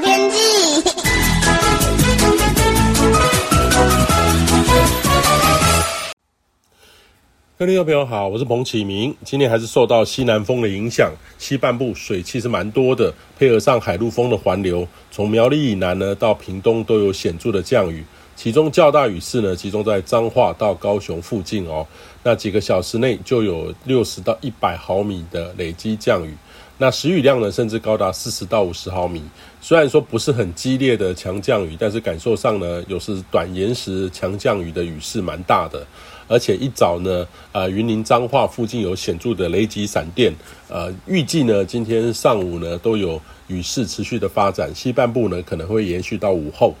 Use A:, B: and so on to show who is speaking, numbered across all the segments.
A: 天气。
B: 各位朋友好，我是彭启明。今天还是受到西南风的影响，西半部水汽是蛮多的，配合上海陆风的环流，从苗栗以南呢到屏东都有显著的降雨。其中较大雨势呢，集中在彰化到高雄附近哦。那几个小时内就有六十到一百毫米的累积降雨。那时雨量呢，甚至高达四十到五十毫米。虽然说不是很激烈的强降雨，但是感受上呢，有时短延时强降雨的雨势蛮大的。而且一早呢，呃，云林彰化附近有显著的雷击闪电。呃，预计呢，今天上午呢都有雨势持续的发展，西半部呢可能会延续到午后。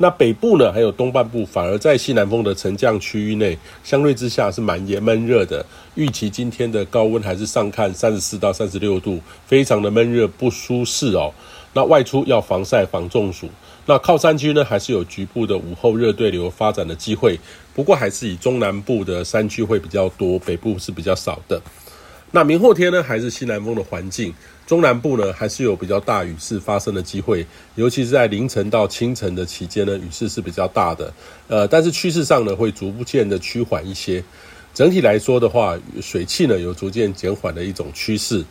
B: 那北部呢，还有东半部，反而在西南风的沉降区域内，相对之下是蛮炎闷热的。预期今天的高温还是上看三十四到三十六度，非常的闷热不舒适哦。那外出要防晒防中暑。那靠山区呢，还是有局部的午后热对流发展的机会，不过还是以中南部的山区会比较多，北部是比较少的。那明后天呢，还是西南风的环境，中南部呢还是有比较大雨势发生的机会，尤其是在凌晨到清晨的期间呢，雨势是比较大的。呃，但是趋势上呢，会逐渐的趋缓一些。整体来说的话，水汽呢有逐渐减缓的一种趋势。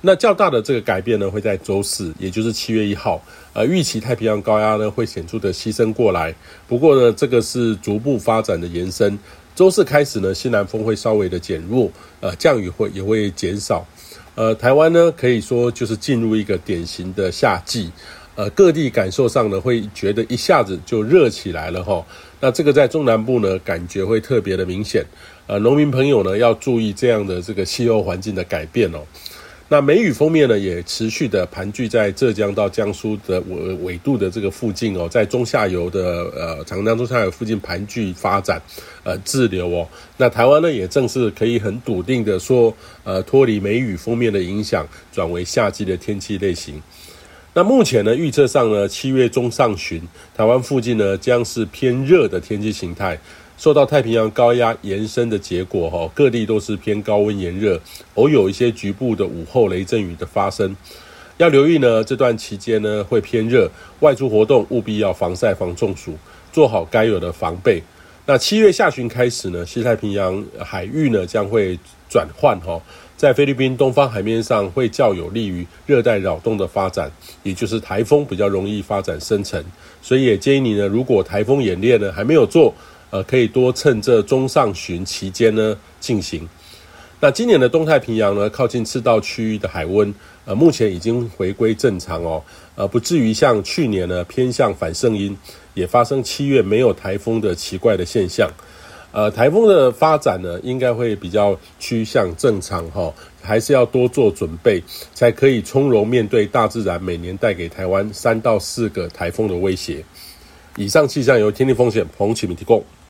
B: 那较大的这个改变呢，会在周四，也就是七月一号，呃，预期太平洋高压呢会显著的西伸过来。不过呢，这个是逐步发展的延伸。周四开始呢，西南风会稍微的减弱，呃，降雨会也会减少，呃，台湾呢可以说就是进入一个典型的夏季，呃，各地感受上呢会觉得一下子就热起来了哈。那这个在中南部呢感觉会特别的明显，呃，农民朋友呢要注意这样的这个气候环境的改变哦。那梅雨锋面呢，也持续的盘踞在浙江到江苏的纬纬度的这个附近哦，在中下游的呃长江中下游附近盘踞发展，呃滞留哦。那台湾呢，也正是可以很笃定的说，呃脱离梅雨锋面的影响，转为夏季的天气类型。那目前呢，预测上呢，七月中上旬，台湾附近呢将是偏热的天气形态。受到太平洋高压延伸的结果，哈，各地都是偏高温炎热，偶有一些局部的午后雷阵雨的发生。要留意呢，这段期间呢会偏热，外出活动务必要防晒防中暑，做好该有的防备。那七月下旬开始呢，西太平洋海域呢将会转换，哈，在菲律宾东方海面上会较有利于热带扰动的发展，也就是台风比较容易发展生成。所以也建议你呢，如果台风演练呢还没有做，呃，可以多趁这中上旬期间呢进行。那今年的东太平洋呢，靠近赤道区域的海温，呃，目前已经回归正常哦，呃，不至于像去年呢偏向反圣婴，也发生七月没有台风的奇怪的现象。呃，台风的发展呢，应该会比较趋向正常哈、还是要多做准备，才可以从容面对大自然每年带给台湾三到四个台风的威胁。以上气象由天气风险彭启明提供。